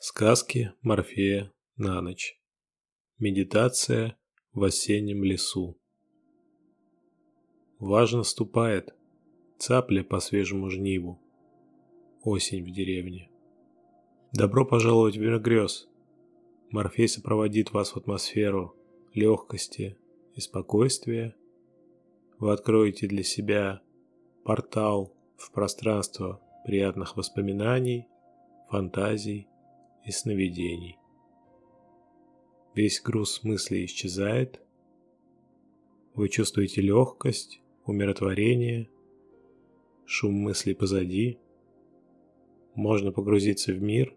Сказки Морфея на ночь. Медитация в осеннем лесу. Важно ступает, цапля по свежему жниву. Осень в деревне. Добро пожаловать в мир грез. Морфей сопроводит вас в атмосферу легкости и спокойствия. Вы откроете для себя портал в пространство приятных воспоминаний, фантазий и сновидений. Весь груз мыслей исчезает. Вы чувствуете легкость, умиротворение, шум мыслей позади. Можно погрузиться в мир,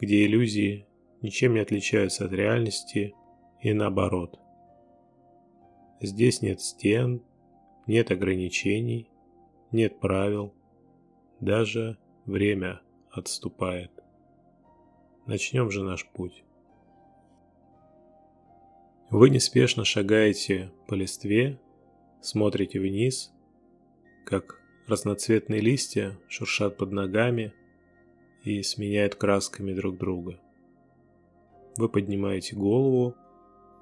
где иллюзии ничем не отличаются от реальности и наоборот. Здесь нет стен, нет ограничений, нет правил, даже время отступает. Начнем же наш путь. Вы неспешно шагаете по листве, смотрите вниз, как разноцветные листья шуршат под ногами и сменяют красками друг друга. Вы поднимаете голову,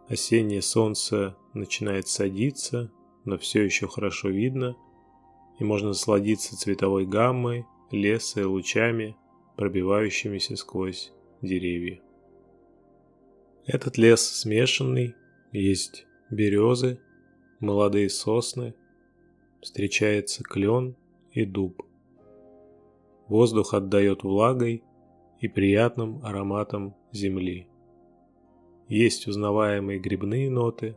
осеннее солнце начинает садиться, но все еще хорошо видно, и можно насладиться цветовой гаммой, леса и лучами, пробивающимися сквозь деревья. Этот лес смешанный, есть березы, молодые сосны, встречается клен и дуб. Воздух отдает влагой и приятным ароматом земли. Есть узнаваемые грибные ноты,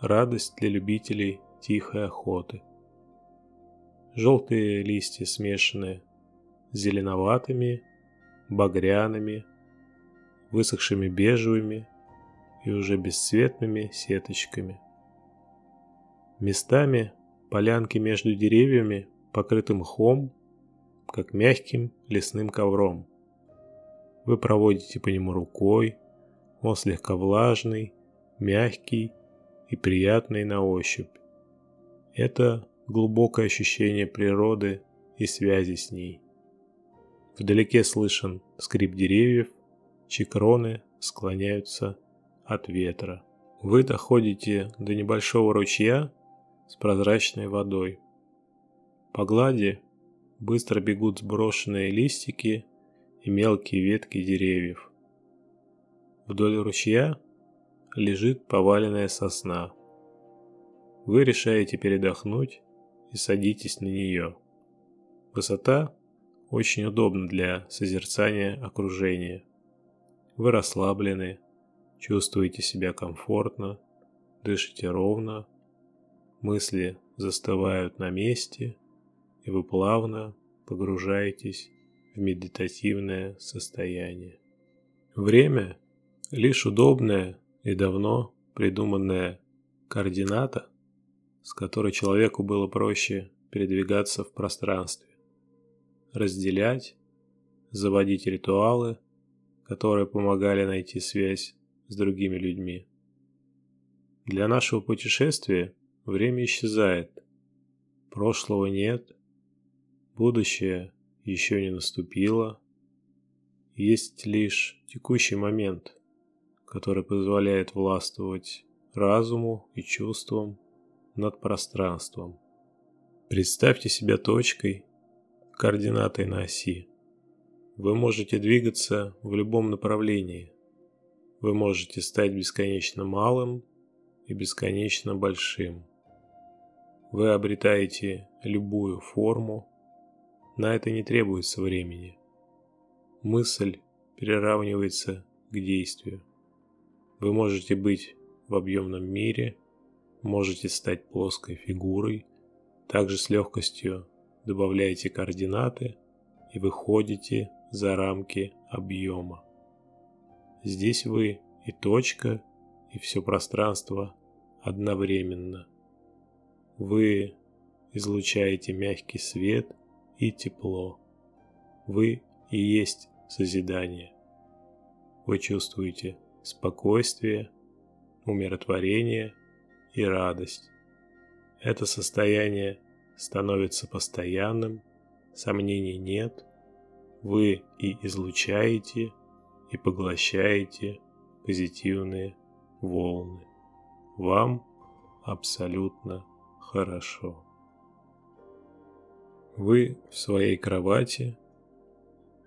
радость для любителей тихой охоты. Желтые листья смешаны с зеленоватыми багряными, высохшими бежевыми и уже бесцветными сеточками. Местами полянки между деревьями покрыты мхом, как мягким лесным ковром. Вы проводите по нему рукой, он слегка влажный, мягкий и приятный на ощупь. Это глубокое ощущение природы и связи с ней. Вдалеке слышен скрип деревьев, чьи кроны склоняются от ветра. Вы доходите до небольшого ручья с прозрачной водой. По глади быстро бегут сброшенные листики и мелкие ветки деревьев. Вдоль ручья лежит поваленная сосна. Вы решаете передохнуть и садитесь на нее. Высота очень удобно для созерцания окружения. Вы расслаблены, чувствуете себя комфортно, дышите ровно, мысли застывают на месте, и вы плавно погружаетесь в медитативное состояние. Время – лишь удобная и давно придуманная координата, с которой человеку было проще передвигаться в пространстве разделять, заводить ритуалы, которые помогали найти связь с другими людьми. Для нашего путешествия время исчезает, прошлого нет, будущее еще не наступило, есть лишь текущий момент, который позволяет властвовать разуму и чувствам над пространством. Представьте себя точкой, координатой на оси. Вы можете двигаться в любом направлении. Вы можете стать бесконечно малым и бесконечно большим. Вы обретаете любую форму. На это не требуется времени. Мысль переравнивается к действию. Вы можете быть в объемном мире, можете стать плоской фигурой, также с легкостью добавляете координаты и выходите за рамки объема. Здесь вы и точка, и все пространство одновременно. Вы излучаете мягкий свет и тепло. Вы и есть созидание. Вы чувствуете спокойствие, умиротворение и радость. Это состояние становится постоянным, сомнений нет, вы и излучаете, и поглощаете позитивные волны. Вам абсолютно хорошо. Вы в своей кровати,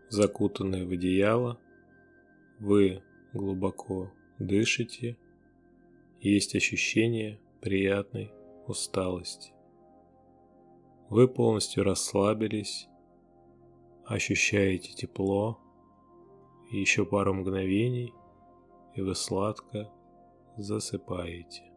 закутанные в одеяло, вы глубоко дышите, есть ощущение приятной усталости. Вы полностью расслабились, ощущаете тепло, еще пару мгновений, и вы сладко засыпаете.